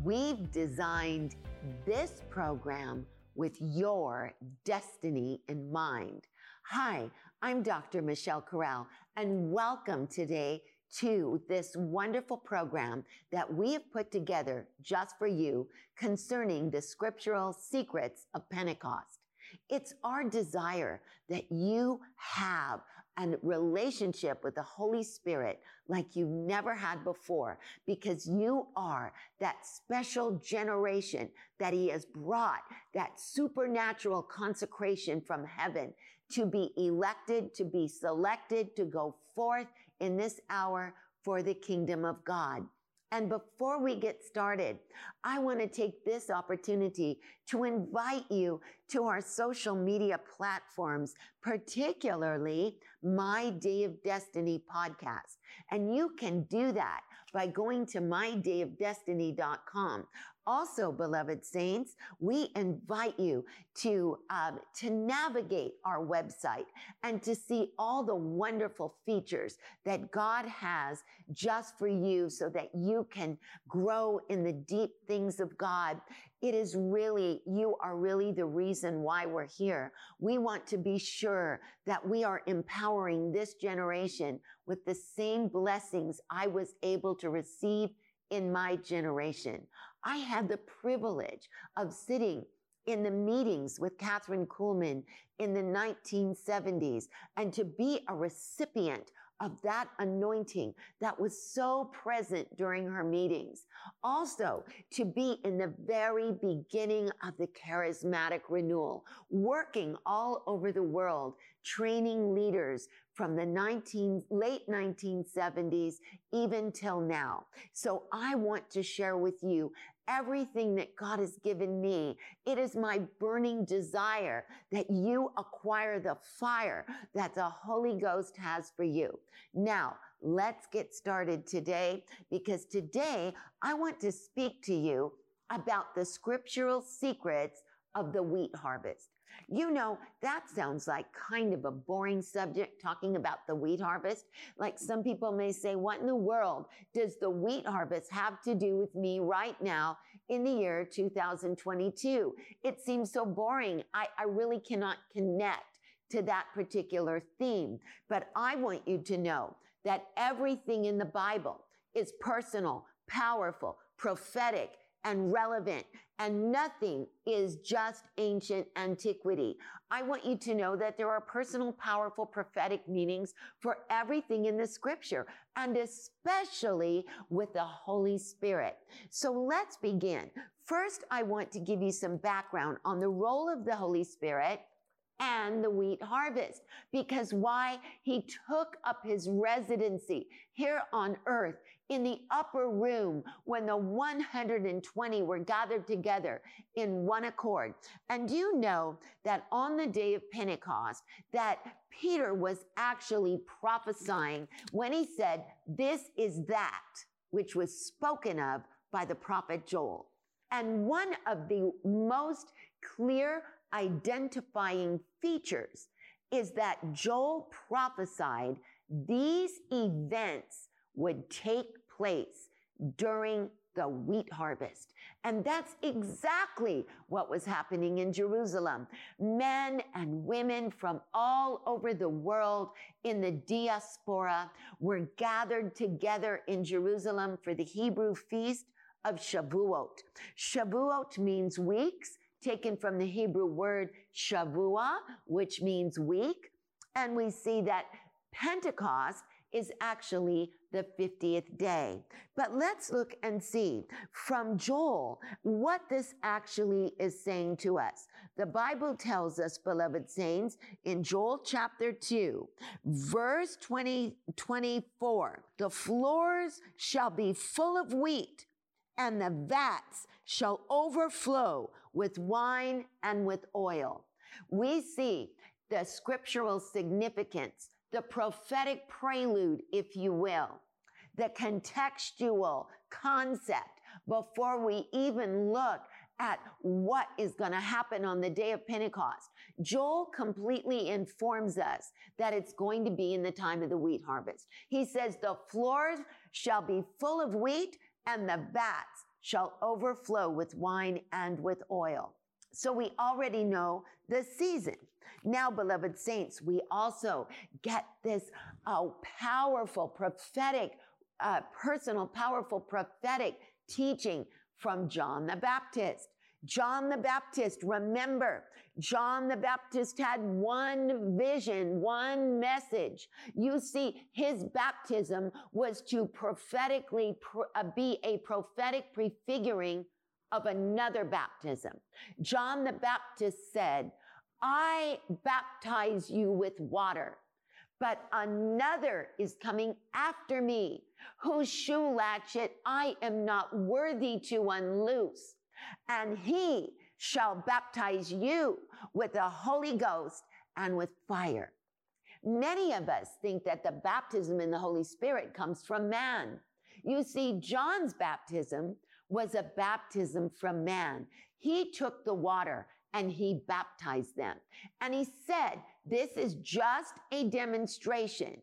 We've designed this program with your destiny in mind. Hi, I'm Dr. Michelle Corral and welcome today to this wonderful program that we have put together just for you concerning the scriptural secrets of Pentecost. It's our desire that you have a relationship with the Holy Spirit like you never had before because you are that special generation that he has brought that supernatural consecration from heaven to be elected, to be selected, to go forth in this hour for the kingdom of God. And before we get started, I want to take this opportunity to invite you to our social media platforms, particularly my Day of Destiny podcast. And you can do that by going to mydayofdestiny.com. Also, beloved saints, we invite you to, um, to navigate our website and to see all the wonderful features that God has just for you so that you can grow in the deep things of God. It is really, you are really the reason why we're here. We want to be sure that we are empowering this generation with the same blessings I was able to receive in my generation. I had the privilege of sitting in the meetings with Kathryn Kuhlman in the 1970s and to be a recipient of that anointing that was so present during her meetings. Also, to be in the very beginning of the charismatic renewal, working all over the world, training leaders from the 19, late 1970s, even till now. So I want to share with you everything that God has given me. It is my burning desire that you acquire the fire that the Holy Ghost has for you. Now, let's get started today because today I want to speak to you about the scriptural secrets of the wheat harvest. You know, that sounds like kind of a boring subject talking about the wheat harvest. Like some people may say, what in the world does the wheat harvest have to do with me right now in the year 2022? It seems so boring. I, I really cannot connect to that particular theme. But I want you to know that everything in the Bible is personal, powerful, prophetic, and relevant and nothing is just ancient antiquity. I want you to know that there are personal, powerful, prophetic meanings for everything in the scripture and especially with the Holy Spirit. So let's begin. First, I want to give you some background on the role of the Holy Spirit and the wheat harvest. Because why? He took up his residency here on earth in the upper room when the 120 were gathered together in one accord. And you know that on the day of Pentecost, that Peter was actually prophesying when he said, this is that which was spoken of by the prophet Joel. And one of the most clear identifying features is that Joel prophesied these events would take place during the wheat harvest. And that's exactly what was happening in Jerusalem. Men and women from all over the world in the diaspora were gathered together in Jerusalem for the Hebrew feast of Shavuot. Shavuot means weeks taken from the Hebrew word Shavua, which means week. And we see that Pentecost is actually the 50th day. But let's look and see from Joel what this actually is saying to us. The Bible tells us, beloved saints, in Joel chapter 2, verse 20, 24, the floors shall be full of wheat and the vats shall overflow with wine and with oil. We see the scriptural significance, the prophetic prelude, if you will, the contextual concept before we even look at what is going to happen on the day of Pentecost. Joel completely informs us that it's going to be in the time of the wheat harvest. He says, the floors shall be full of wheat and the vats shall overflow with wine and with oil. So we already know the season. Now, beloved saints, we also get this uh, powerful prophetic, uh, personal, powerful prophetic teaching from John the Baptist. John the Baptist, remember, John the Baptist had one vision, one message. You see, his baptism was to prophetically uh, be a prophetic prefiguring of another baptism. John the Baptist said, I baptize you with water, but another is coming after me, whose shoe latchet I am not worthy to unloose. And he shall baptize you with the Holy Ghost and with fire. Many of us think that the baptism in the Holy Spirit comes from man. You see, John's baptism was a baptism from man. He took the water and he baptized them. And he said, this is just a demonstration,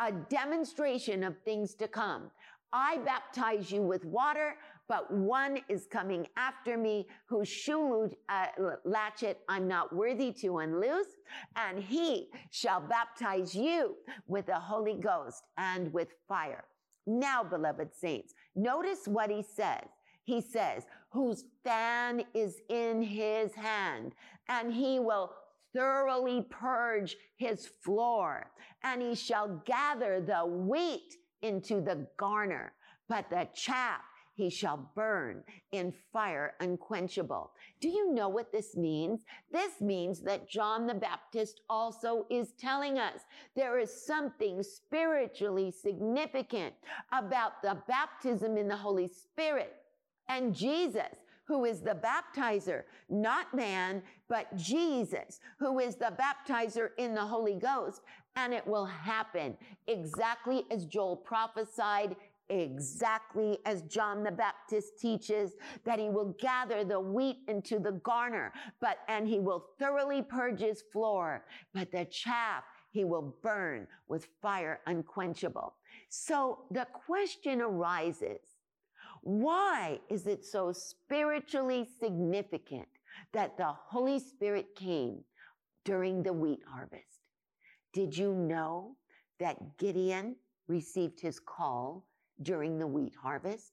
a demonstration of things to come. I baptize you with water, but one is coming after me whose shoe uh, latchet I'm not worthy to unloose, and he shall baptize you with the Holy Ghost and with fire. Now, beloved saints, notice what he says. He says, whose fan is in his hand, and he will thoroughly purge his floor, and he shall gather the wheat into the garner, but the chaff he shall burn in fire unquenchable. Do you know what this means? This means that John the Baptist also is telling us there is something spiritually significant about the baptism in the Holy Spirit and Jesus who is the baptizer, not man, but Jesus, who is the baptizer in the Holy Ghost. And it will happen exactly as Joel prophesied exactly as John the Baptist teaches that he will gather the wheat into the garner, but, and he will thoroughly purge his floor, but the chaff he will burn with fire unquenchable. So the question arises, why is it so spiritually significant that the Holy Spirit came during the wheat harvest? Did you know that Gideon received his call during the wheat harvest.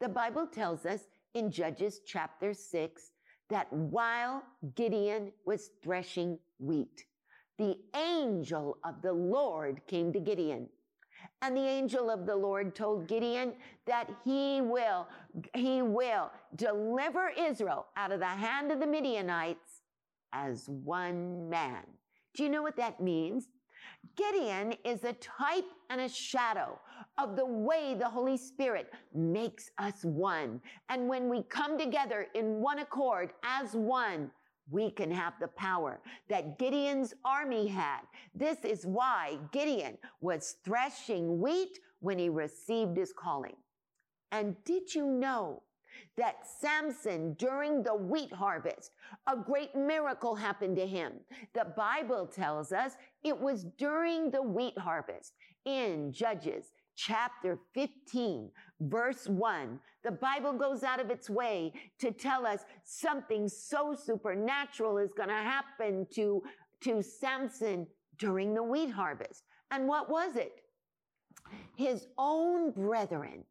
The Bible tells us in Judges chapter 6 that while Gideon was threshing wheat, the angel of the Lord came to Gideon. And the angel of the Lord told Gideon that he will, he will deliver Israel out of the hand of the Midianites as one man. Do you know what that means? Gideon is a type and a shadow of the way the Holy Spirit makes us one. And when we come together in one accord as one, we can have the power that Gideon's army had. This is why Gideon was threshing wheat when he received his calling. And did you know that Samson, during the wheat harvest, a great miracle happened to him. The Bible tells us it was during the wheat harvest in Judges chapter 15, verse 1. The Bible goes out of its way to tell us something so supernatural is going to happen to, to Samson during the wheat harvest. And what was it? His own brethren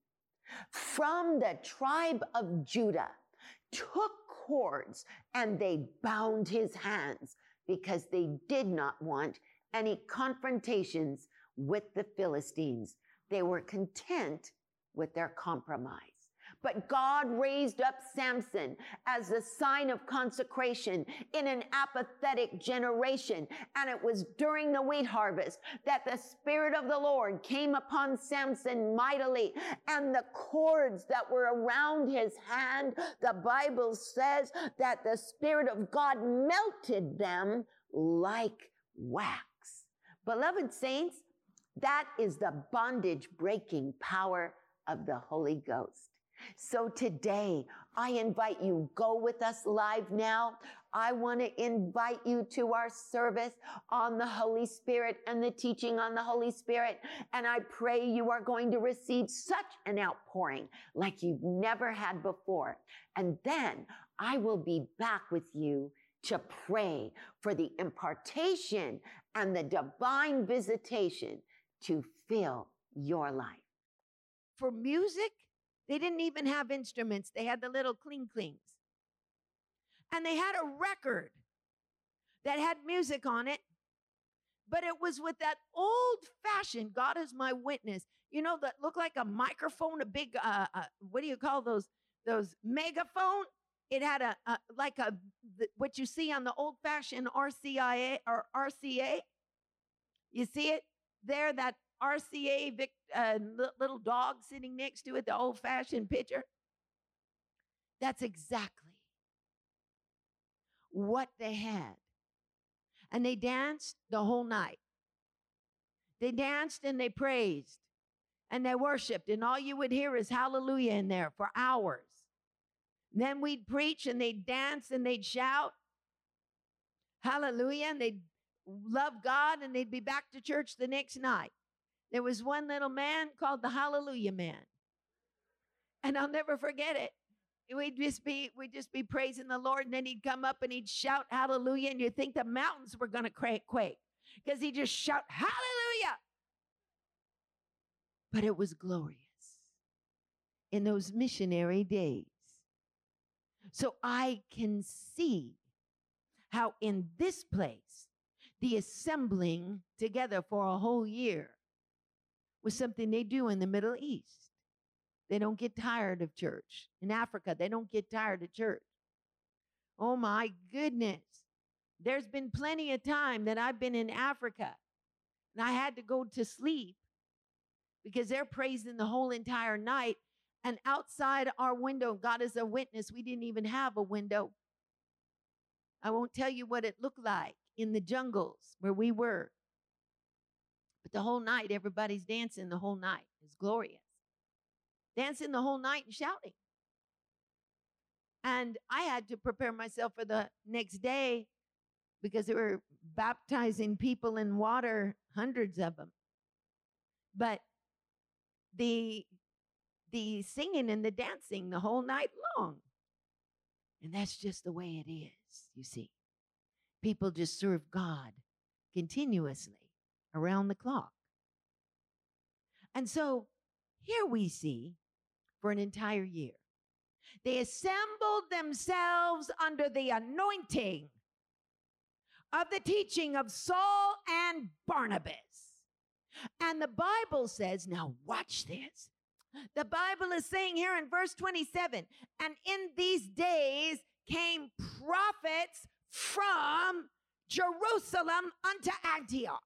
from the tribe of Judah took cords and they bound his hands because they did not want any confrontations with the Philistines. They were content with their compromise. But God raised up Samson as a sign of consecration in an apathetic generation. And it was during the wheat harvest that the Spirit of the Lord came upon Samson mightily and the cords that were around his hand, the Bible says that the Spirit of God melted them like wax. Beloved saints, that is the bondage breaking power of the Holy Ghost. So today, I invite you, go with us live now. I want to invite you to our service on the Holy Spirit and the teaching on the Holy Spirit. And I pray you are going to receive such an outpouring like you've never had before. And then I will be back with you to pray for the impartation and the divine visitation to fill your life. For music, they didn't even have instruments. They had the little cling clings. And they had a record that had music on it, but it was with that old fashioned, God is my witness, you know, that looked like a microphone, a big, uh, uh, what do you call those? Those megaphone. It had a, a like a the, what you see on the old fashioned RCIA or RCA. You see it there, that RCA Vic, uh, little dog sitting next to it, the old fashioned picture. That's exactly what they had. And they danced the whole night. They danced and they praised and they worshiped, and all you would hear is hallelujah in there for hours. Then we'd preach and they'd dance and they'd shout hallelujah, and they'd love God and they'd be back to church the next night. There was one little man called the Hallelujah Man. And I'll never forget it. We'd just be we'd just be praising the Lord, and then he'd come up and he'd shout hallelujah, and you'd think the mountains were gonna quake because he just shout hallelujah. But it was glorious in those missionary days. So I can see how in this place, the assembling together for a whole year was something they do in the Middle East. They don't get tired of church. In Africa, they don't get tired of church. Oh my goodness. There's been plenty of time that I've been in Africa and I had to go to sleep because they're praising the whole entire night. And outside our window, God is a witness, we didn't even have a window. I won't tell you what it looked like in the jungles where we were. But the whole night, everybody's dancing the whole night. It's glorious. Dancing the whole night and shouting. And I had to prepare myself for the next day because they were baptizing people in water, hundreds of them. But the the singing and the dancing the whole night long. And that's just the way it is, you see. People just serve God continuously around the clock. And so here we see for an entire year, they assembled themselves under the anointing of the teaching of Saul and Barnabas. And the Bible says, now watch this. The Bible is saying here in verse 27 and in these days came prophets from Jerusalem unto Antioch.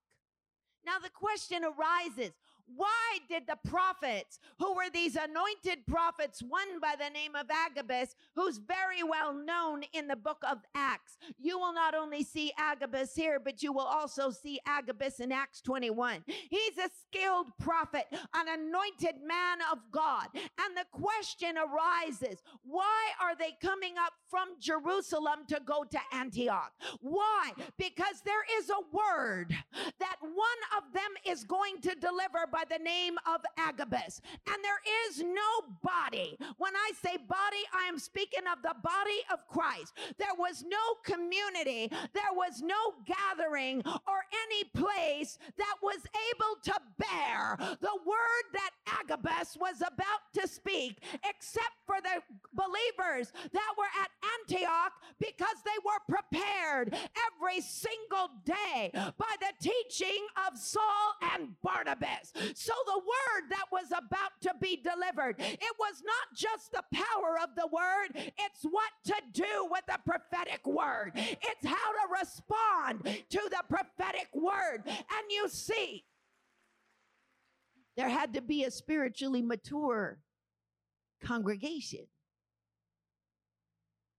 Now the question arises why did the prophets, who were these anointed prophets, one by the name of Agabus, who's very well known in the book of Acts, you will not only see Agabus here, but you will also see Agabus in Acts 21. He's a skilled prophet, an anointed man of God. And the question arises why are they coming up from Jerusalem to go to Antioch? Why? Because there is a word that one of them is going to deliver by the name of Agabus. And there is no body. When I say body, I am speaking of the body of Christ. There was no community, there was no gathering or any place that was able to bear the word that Agabus was about to speak, except for the believers that were at Antioch because they were prepared every single day by the teaching of Saul and Barnabas. So the word that was about to be delivered, it was not just the power of the word, it's what to do with the prophetic word. It's how to respond to the prophetic word. And you see, there had to be a spiritually mature congregation.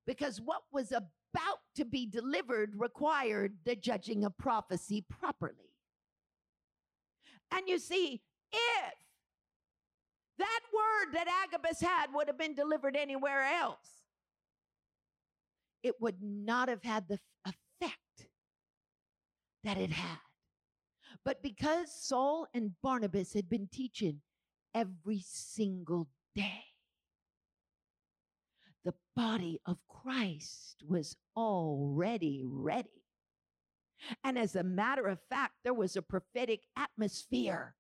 Because what was about to be delivered required the judging of prophecy properly. And you see, if that word that Agabus had would have been delivered anywhere else, it would not have had the effect that it had. But because Saul and Barnabas had been teaching every single day, the body of Christ was already ready. And as a matter of fact, there was a prophetic atmosphere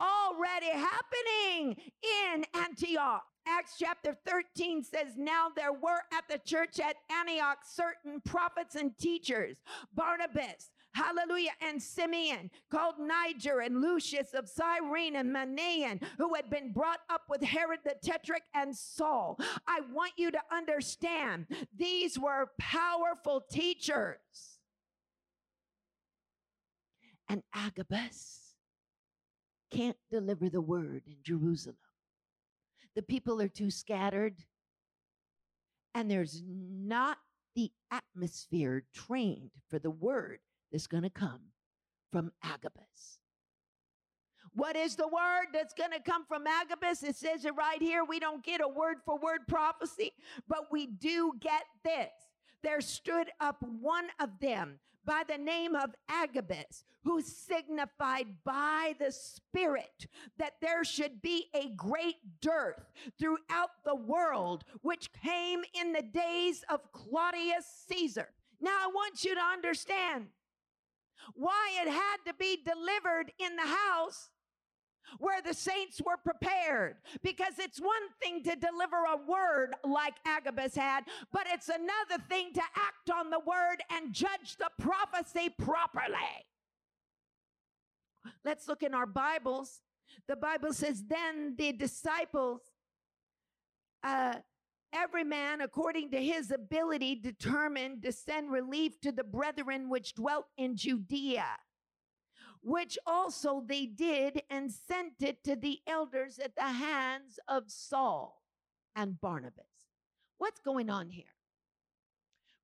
already happening in Antioch. Acts chapter 13 says, Now there were at the church at Antioch certain prophets and teachers, Barnabas, hallelujah, and Simeon, called Niger and Lucius of Cyrene and Manaen, who had been brought up with Herod the Tetrarch and Saul. I want you to understand these were powerful teachers. And Agabus can't deliver the word in Jerusalem. The people are too scattered, and there's not the atmosphere trained for the word that's going to come from Agabus. What is the word that's going to come from Agabus? It says it right here. We don't get a word for word prophecy, but we do get this. There stood up one of them by the name of Agabus, who signified by the Spirit that there should be a great dearth throughout the world, which came in the days of Claudius Caesar. Now, I want you to understand why it had to be delivered in the house where the saints were prepared. Because it's one thing to deliver a word like Agabus had, but it's another thing to act on the word and judge the prophecy properly. Let's look in our Bibles. The Bible says, Then the disciples, uh, every man according to his ability, determined to send relief to the brethren which dwelt in Judea which also they did and sent it to the elders at the hands of Saul and Barnabas. What's going on here?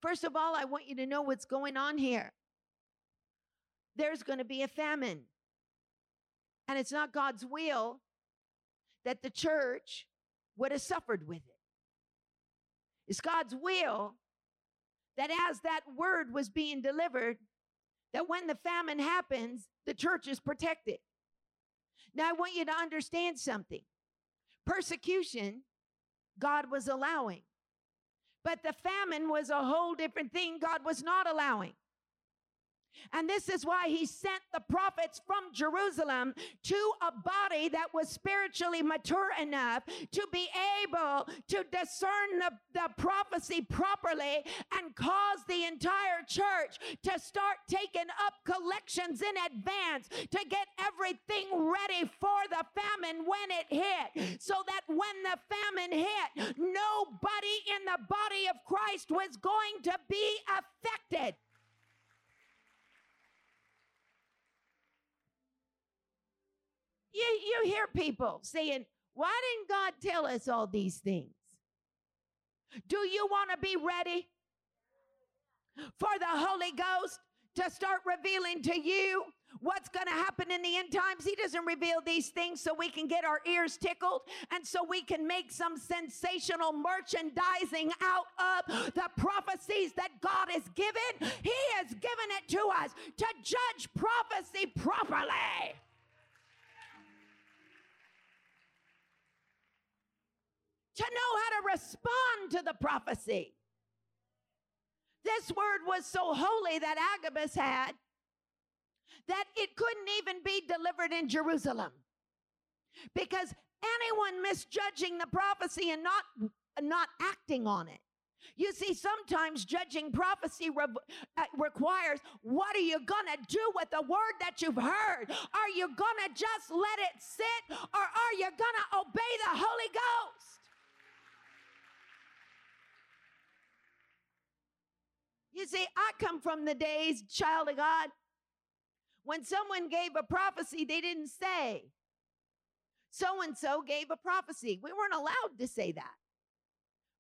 First of all, I want you to know what's going on here. There's going to be a famine. And it's not God's will that the church would have suffered with it. It's God's will that as that word was being delivered, that when the famine happens, the church is protected. Now, I want you to understand something persecution, God was allowing, but the famine was a whole different thing God was not allowing. And this is why he sent the prophets from Jerusalem to a body that was spiritually mature enough to be able to discern the, the prophecy properly and cause the entire church to start taking up collections in advance to get everything ready for the famine when it hit. So that when the famine hit, nobody in the body of Christ was going to be affected. You, you hear people saying, Why didn't God tell us all these things? Do you want to be ready for the Holy Ghost to start revealing to you what's going to happen in the end times. He doesn't reveal these things so we can get our ears tickled and so we can make some sensational merchandising out of the prophecies that God has given. He has given it to us to judge prophecy properly. Respond to the prophecy. This word was so holy that Agabus had that it couldn't even be delivered in Jerusalem because anyone misjudging the prophecy and not not acting on it. You see, sometimes judging prophecy re- uh, requires what are you going to do with the word that you've heard? Are you going to just let it sit or are you going to obey the Holy Ghost? You see, I come from the days, child of God, when someone gave a prophecy, they didn't say, so and so gave a prophecy. We weren't allowed to say that.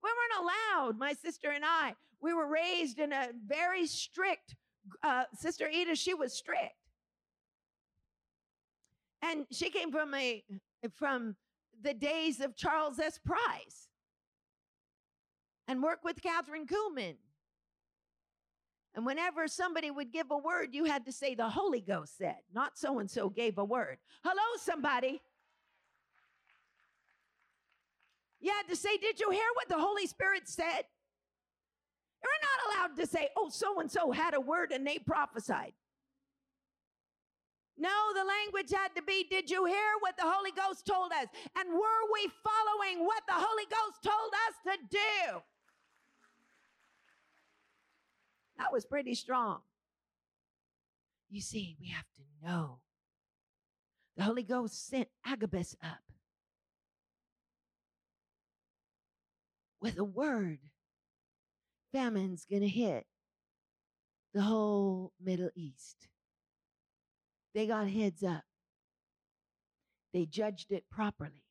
We weren't allowed, my sister and I. We were raised in a very strict, uh, Sister Edith, she was strict. And she came from a from the days of Charles S. Price and worked with Kathryn Kuhlman. And whenever somebody would give a word, you had to say the Holy Ghost said, not so and so gave a word. Hello, somebody. You had to say, Did you hear what the Holy Spirit said? You're not allowed to say, Oh, so and so had a word and they prophesied. No, the language had to be, Did you hear what the Holy Ghost told us? And were we following what the Holy Ghost told us to do? That was pretty strong. You see, we have to know. The Holy Ghost sent Agabus up with a word, famine's going to hit the whole Middle East. They got heads up. They judged it properly.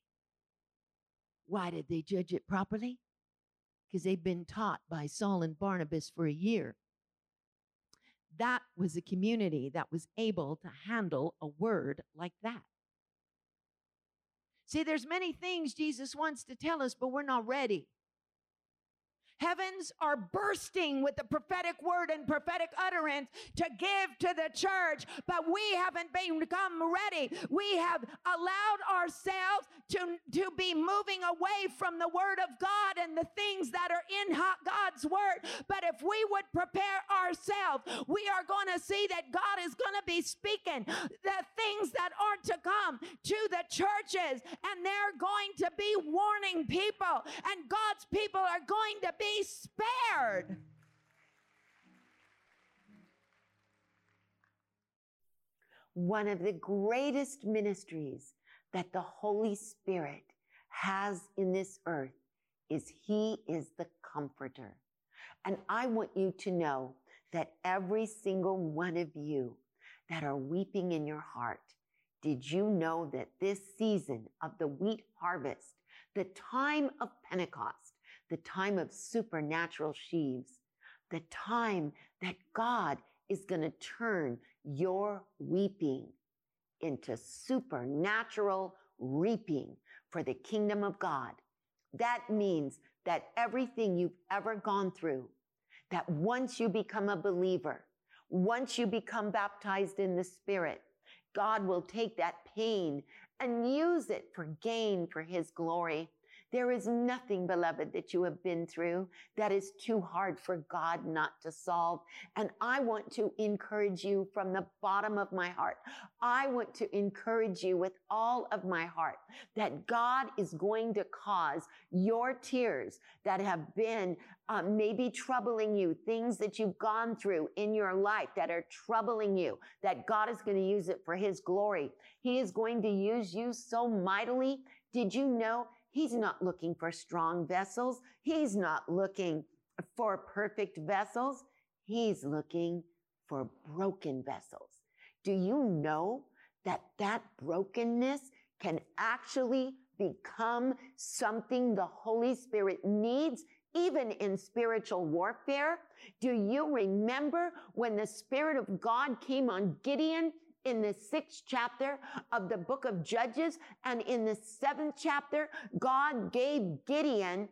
Why did they judge it properly? Because they've been taught by Saul and Barnabas for a year. That was a community that was able to handle a word like that. See, there's many things Jesus wants to tell us, but we're not ready. Heavens are bursting with the prophetic word and prophetic utterance to give to the church, but we haven't become ready. We have allowed ourselves to, to be moving away from the word of God and the things that are in God's word. But if we would prepare ourselves, we are going to see that God is going to be speaking the things that are to come to the churches, and they're going to be warning people, and God's people are going to be be spared. One of the greatest ministries that the Holy Spirit has in this earth is He is the comforter. And I want you to know that every single one of you that are weeping in your heart, did you know that this season of the wheat harvest, the time of Pentecost, the time of supernatural sheaves, the time that God is going to turn your weeping into supernatural reaping for the kingdom of God. That means that everything you've ever gone through, that once you become a believer, once you become baptized in the Spirit, God will take that pain and use it for gain for His glory. There is nothing, beloved, that you have been through that is too hard for God not to solve. And I want to encourage you from the bottom of my heart. I want to encourage you with all of my heart that God is going to cause your tears that have been uh, maybe troubling you, things that you've gone through in your life that are troubling you, that God is going to use it for His glory. He is going to use you so mightily. Did you know He's not looking for strong vessels. He's not looking for perfect vessels. He's looking for broken vessels. Do you know that that brokenness can actually become something the Holy Spirit needs even in spiritual warfare? Do you remember when the Spirit of God came on Gideon in the sixth chapter of the book of Judges. And in the seventh chapter, God gave Gideon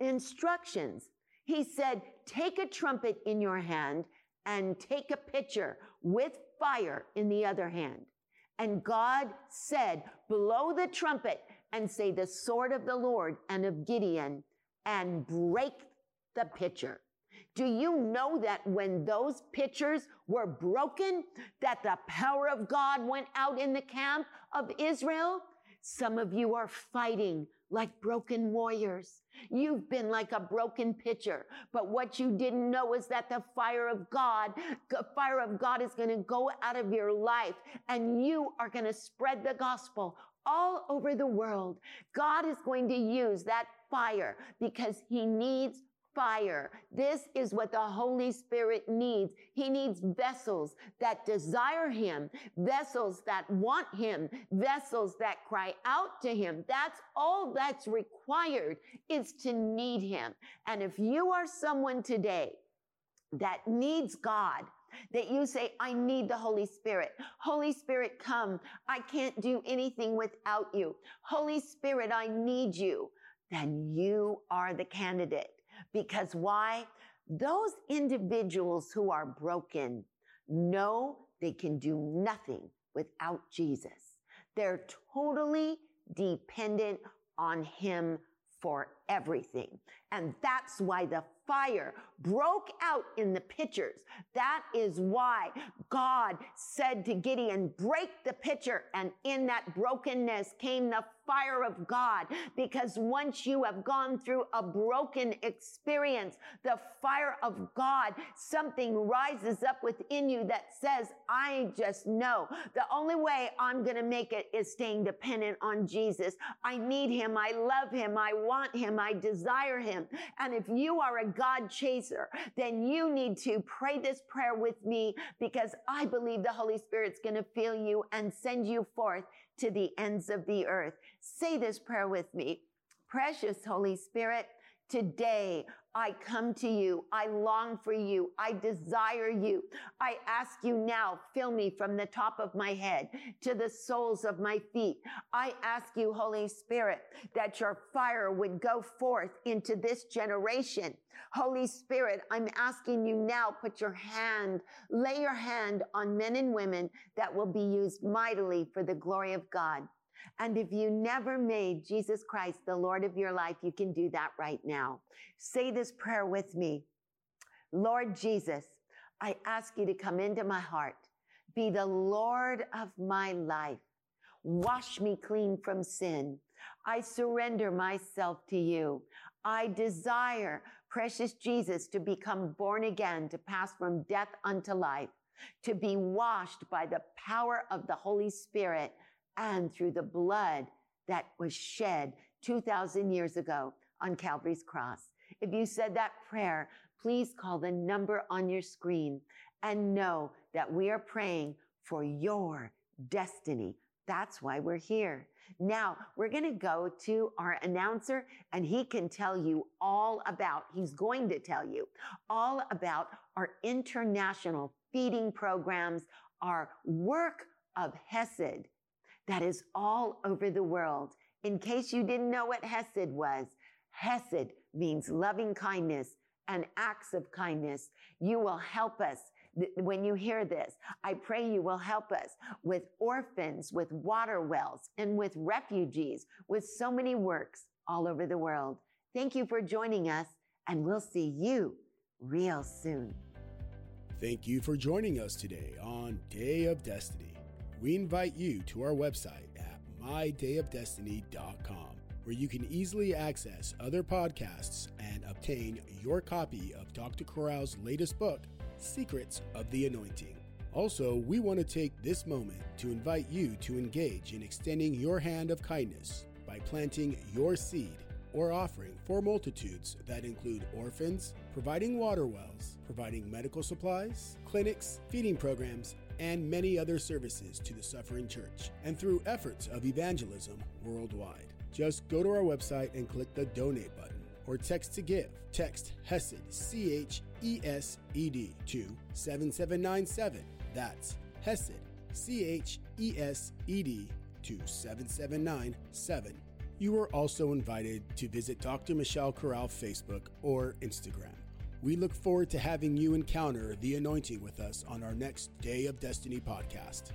instructions. He said, take a trumpet in your hand and take a pitcher with fire in the other hand. And God said, blow the trumpet and say the sword of the Lord and of Gideon and break the pitcher. Do you know that when those pitchers were broken, that the power of God went out in the camp of Israel? Some of you are fighting like broken warriors. You've been like a broken pitcher, but what you didn't know is that the fire of God, the fire of God is going to go out of your life and you are going to spread the gospel all over the world. God is going to use that fire because he needs fire. This is what the Holy Spirit needs. He needs vessels that desire Him, vessels that want Him, vessels that cry out to Him. That's all that's required is to need Him. And if you are someone today that needs God, that you say, I need the Holy Spirit. Holy Spirit, come. I can't do anything without you. Holy Spirit, I need you. Then you are the candidate. Because why? Those individuals who are broken know they can do nothing without Jesus. They're totally dependent on Him for everything. And that's why the fire broke out in the pitchers. That is why God said to Gideon, break the pitcher. And in that brokenness came the fire of God. Because once you have gone through a broken experience, the fire of God, something rises up within you that says, I just know the only way I'm going to make it is staying dependent on Jesus. I need him. I love him. I want him. I desire him. And if you are a God chaser, then you need to pray this prayer with me because I believe the Holy Spirit's going to fill you and send you forth to the ends of the earth. Say this prayer with me. Precious Holy Spirit, today I come to you. I long for you. I desire you. I ask you now, fill me from the top of my head to the soles of my feet. I ask you, Holy Spirit, that your fire would go forth into this generation. Holy Spirit, I'm asking you now, put your hand, lay your hand on men and women that will be used mightily for the glory of God. And if you never made Jesus Christ the Lord of your life, you can do that right now. Say this prayer with me. Lord Jesus, I ask you to come into my heart, be the Lord of my life. Wash me clean from sin. I surrender myself to you. I desire, precious Jesus, to become born again, to pass from death unto life, to be washed by the power of the Holy Spirit and through the blood that was shed 2,000 years ago on Calvary's cross. If you said that prayer, please call the number on your screen and know that we are praying for your destiny. That's why we're here. Now we're going to go to our announcer and he can tell you all about, he's going to tell you all about our international feeding programs, our work of Hesed that is all over the world. In case you didn't know what Hesed was, Hesed means loving kindness and acts of kindness. You will help us when you hear this. I pray you will help us with orphans, with water wells, and with refugees, with so many works all over the world. Thank you for joining us, and we'll see you real soon. Thank you for joining us today on Day of Destiny we invite you to our website at mydayofdestiny.com, where you can easily access other podcasts and obtain your copy of Dr. Corral's latest book, Secrets of the Anointing. Also, we want to take this moment to invite you to engage in extending your hand of kindness by planting your seed or offering for multitudes that include orphans, providing water wells, providing medical supplies, clinics, feeding programs, and many other services to the suffering church, and through efforts of evangelism worldwide. Just go to our website and click the donate button or text to give. Text HESED, C H E S E D, to 7797. That's HESED, C H E S E D, to 7797. You are also invited to visit Dr. Michelle Corral Facebook or Instagram. We look forward to having you encounter the anointing with us on our next Day of Destiny podcast.